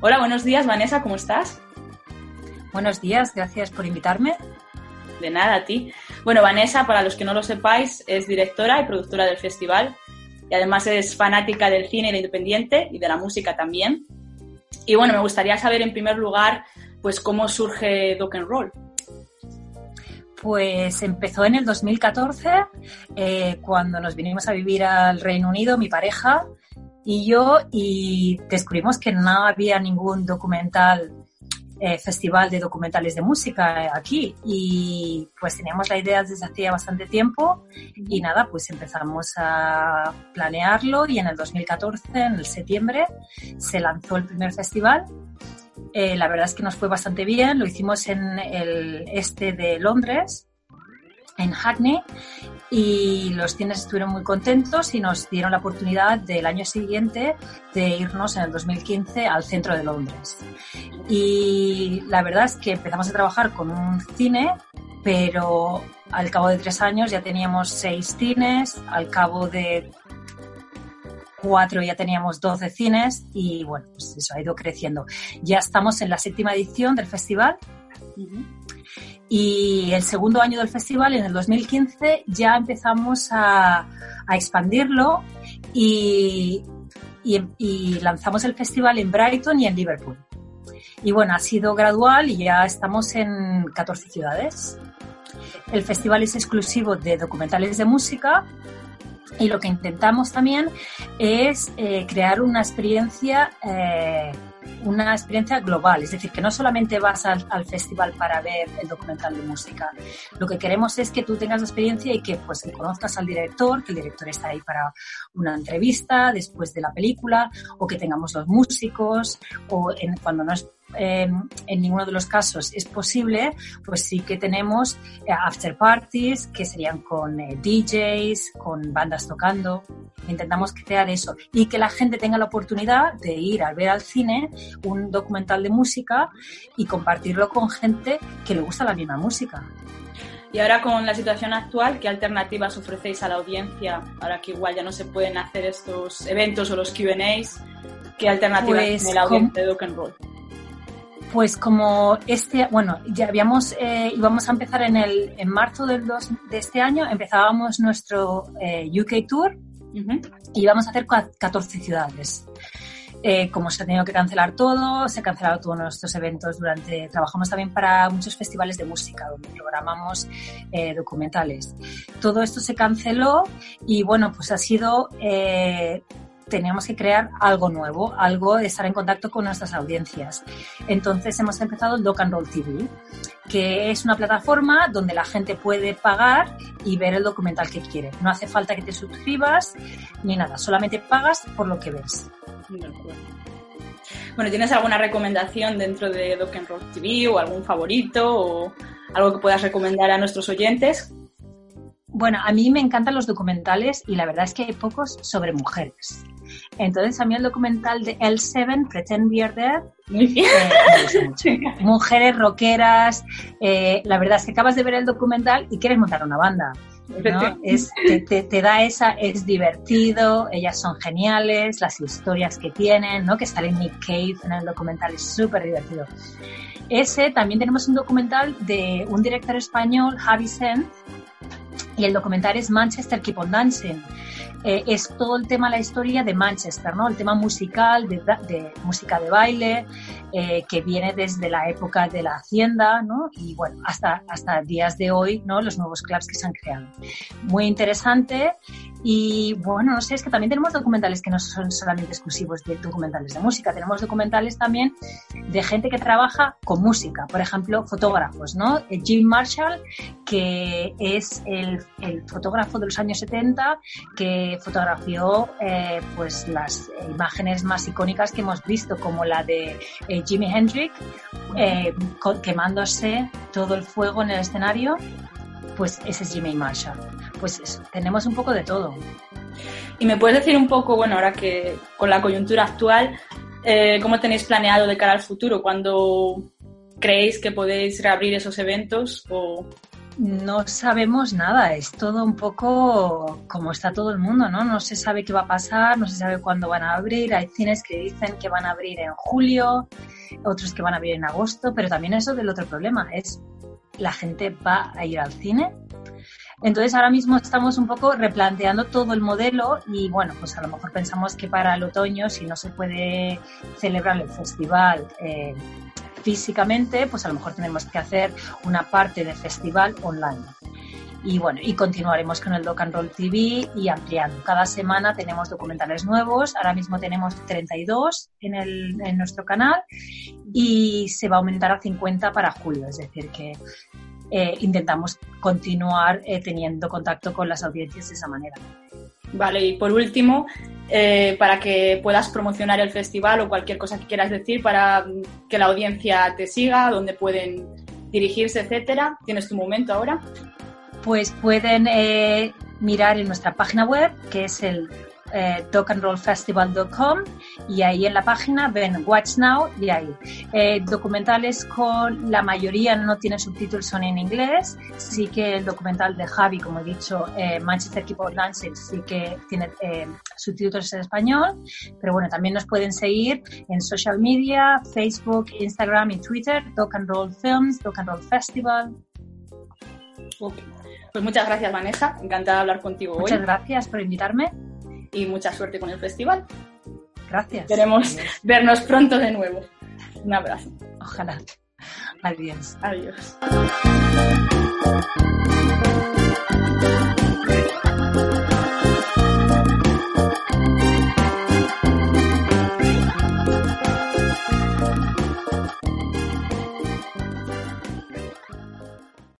buenos días, Vanessa, ¿cómo estás? Buenos días, gracias por invitarme. De nada, a ti. Bueno, Vanessa, para los que no lo sepáis, es directora y productora del festival y además es fanática del cine independiente y de la música también. Y bueno, me gustaría saber en primer lugar, pues cómo surge Dock and Roll. Pues empezó en el 2014, eh, cuando nos vinimos a vivir al Reino Unido, mi pareja y yo, y descubrimos que no había ningún documental eh, festival de documentales de música aquí y pues teníamos la idea desde hacía bastante tiempo y nada, pues empezamos a planearlo y en el 2014, en el septiembre, se lanzó el primer festival. Eh, la verdad es que nos fue bastante bien, lo hicimos en el este de Londres, en Hackney, y los cines estuvieron muy contentos y nos dieron la oportunidad del año siguiente de irnos en el 2015 al centro de Londres. Y la verdad es que empezamos a trabajar con un cine, pero al cabo de tres años ya teníamos seis cines, al cabo de cuatro ya teníamos 12 cines y bueno, pues eso ha ido creciendo. Ya estamos en la séptima edición del festival. Y el segundo año del festival, en el 2015, ya empezamos a, expandirlo y, lanzamos el festival en Brighton y en Liverpool. Y bueno, ha sido gradual y ya estamos en 14 ciudades. El festival es exclusivo de documentales de música y lo que intentamos también es eh, crear una experiencia eh, una experiencia global, es decir, que no solamente vas al, festival para ver el documental de música. Lo que queremos es que tú tengas la experiencia y que pues conozcas al director, que el director está ahí para una entrevista después de la película, o que tengamos los músicos, o en, cuando no es en ninguno de los casos es posible, pues sí que tenemos eh, after parties que serían con eh, DJs, con bandas tocando. Intentamos crear eso y que la gente tenga la oportunidad de ir a ver al cine un documental de música y compartirlo con gente que le gusta la misma música. Y ahora con la situación actual, ¿qué alternativas ofrecéis a la audiencia? Ahora que igual ya no se pueden hacer estos eventos o los Q&As, ¿qué alternativas pues, tiene la audiencia de Dock and Roll? Pues como este, bueno, ya habíamos, eh, íbamos a empezar en el, en marzo del de este año, empezábamos nuestro eh, UK Tour y íbamos a hacer 14 ciudades. Eh, como se ha tenido que cancelar todo, se han cancelado todos nuestros eventos durante, trabajamos también para muchos festivales de música donde programamos eh, documentales. Todo esto se canceló y bueno, pues ha sido eh, teníamos que crear algo nuevo, algo de estar en contacto con nuestras audiencias. Entonces hemos empezado Doc and Roll TV, que es una plataforma donde la gente puede pagar y ver el documental que quiere. No hace falta que te suscribas ni nada, solamente pagas por lo que ves. Bueno, ¿tienes alguna recomendación dentro de Doc and Roll TV o algún favorito o algo que puedas recomendar a nuestros oyentes? Bueno, a mí me encantan los documentales y la verdad es que hay pocos sobre mujeres. Entonces, a mí el documental de L7, Pretend We Are Dead, eh, Mujeres rockeras. Eh, la verdad es que acabas de ver el documental y quieres montar una banda. Es, te, da esa, es divertido, ellas son geniales, las historias que tienen, ¿no? Que sale Nick Cave en el documental es súper divertido. Ese, también tenemos un documental de un director español, Javi Senz, y el documental es Manchester Keep on Dancing. Eh, es todo el tema, la historia de Manchester, ¿no? El tema musical, de, música de baile, eh, que viene desde la época de la hacienda, ¿no? Y bueno, hasta, hasta días de hoy, ¿no? Los nuevos clubs que se han creado. Muy interesante y bueno, no sé, es que también tenemos documentales que no son solamente exclusivos de documentales de música, tenemos documentales también de gente que trabaja con música, por ejemplo, fotógrafos, ¿no? Eh, Jim Marshall, que es el, el fotógrafo de los años 70 que fotografió eh, pues las imágenes más icónicas que hemos visto, como la de eh, Jimi Hendrix quemándose todo el fuego en el escenario pues ese es Jimmy Marshall. Pues eso, tenemos un poco de todo. Y me puedes decir un poco, bueno, ahora que con la coyuntura actual, eh, ¿cómo tenéis planeado de cara al futuro? ¿Cuándo creéis que podéis reabrir esos eventos? O no sabemos nada, es todo un poco como está todo el mundo, ¿no? No se sabe qué va a pasar, no se sabe cuándo van a abrir, hay cines que dicen que van a abrir en julio, otros que van a abrir en agosto, pero también eso del otro problema es la gente va a ir al cine. Entonces ahora mismo estamos un poco replanteando todo el modelo y bueno, pues a lo mejor pensamos que para el otoño, si no se puede celebrar el festival eh, físicamente, pues a lo mejor tenemos que hacer una parte del festival online. Y bueno, y continuaremos con el Doc and Roll TV y ampliando. Cada semana tenemos documentales nuevos. Ahora mismo tenemos 32 en, el, en nuestro canal y se va a aumentar a 50 para julio. Es decir, que eh, intentamos continuar eh, teniendo contacto con las audiencias de esa manera. Vale, y por último, eh, para que puedas promocionar el festival o cualquier cosa que quieras decir para que la audiencia te siga, dónde pueden dirigirse, etcétera. ¿Tienes tu momento ahora? Pues pueden eh, mirar en nuestra página web, que es el eh, y ahí en la página ven Watch Now y ahí. Eh, documentales con la mayoría no tienen subtítulos, son en inglés. Sí que el documental de Javi, como he dicho, eh, Manchester Keyboard Dancing, sí que tiene eh, subtítulos en español. Pero bueno, también nos pueden seguir en social media, Facebook, Instagram y Twitter, Talk and Roll Films, Talk and Roll Festival. Pues muchas gracias, Vanessa. Encantada de hablar contigo hoy. Muchas gracias por invitarme y mucha suerte con el festival. Gracias. Queremos vernos pronto de nuevo. Un abrazo. Ojalá. Adiós. Adiós.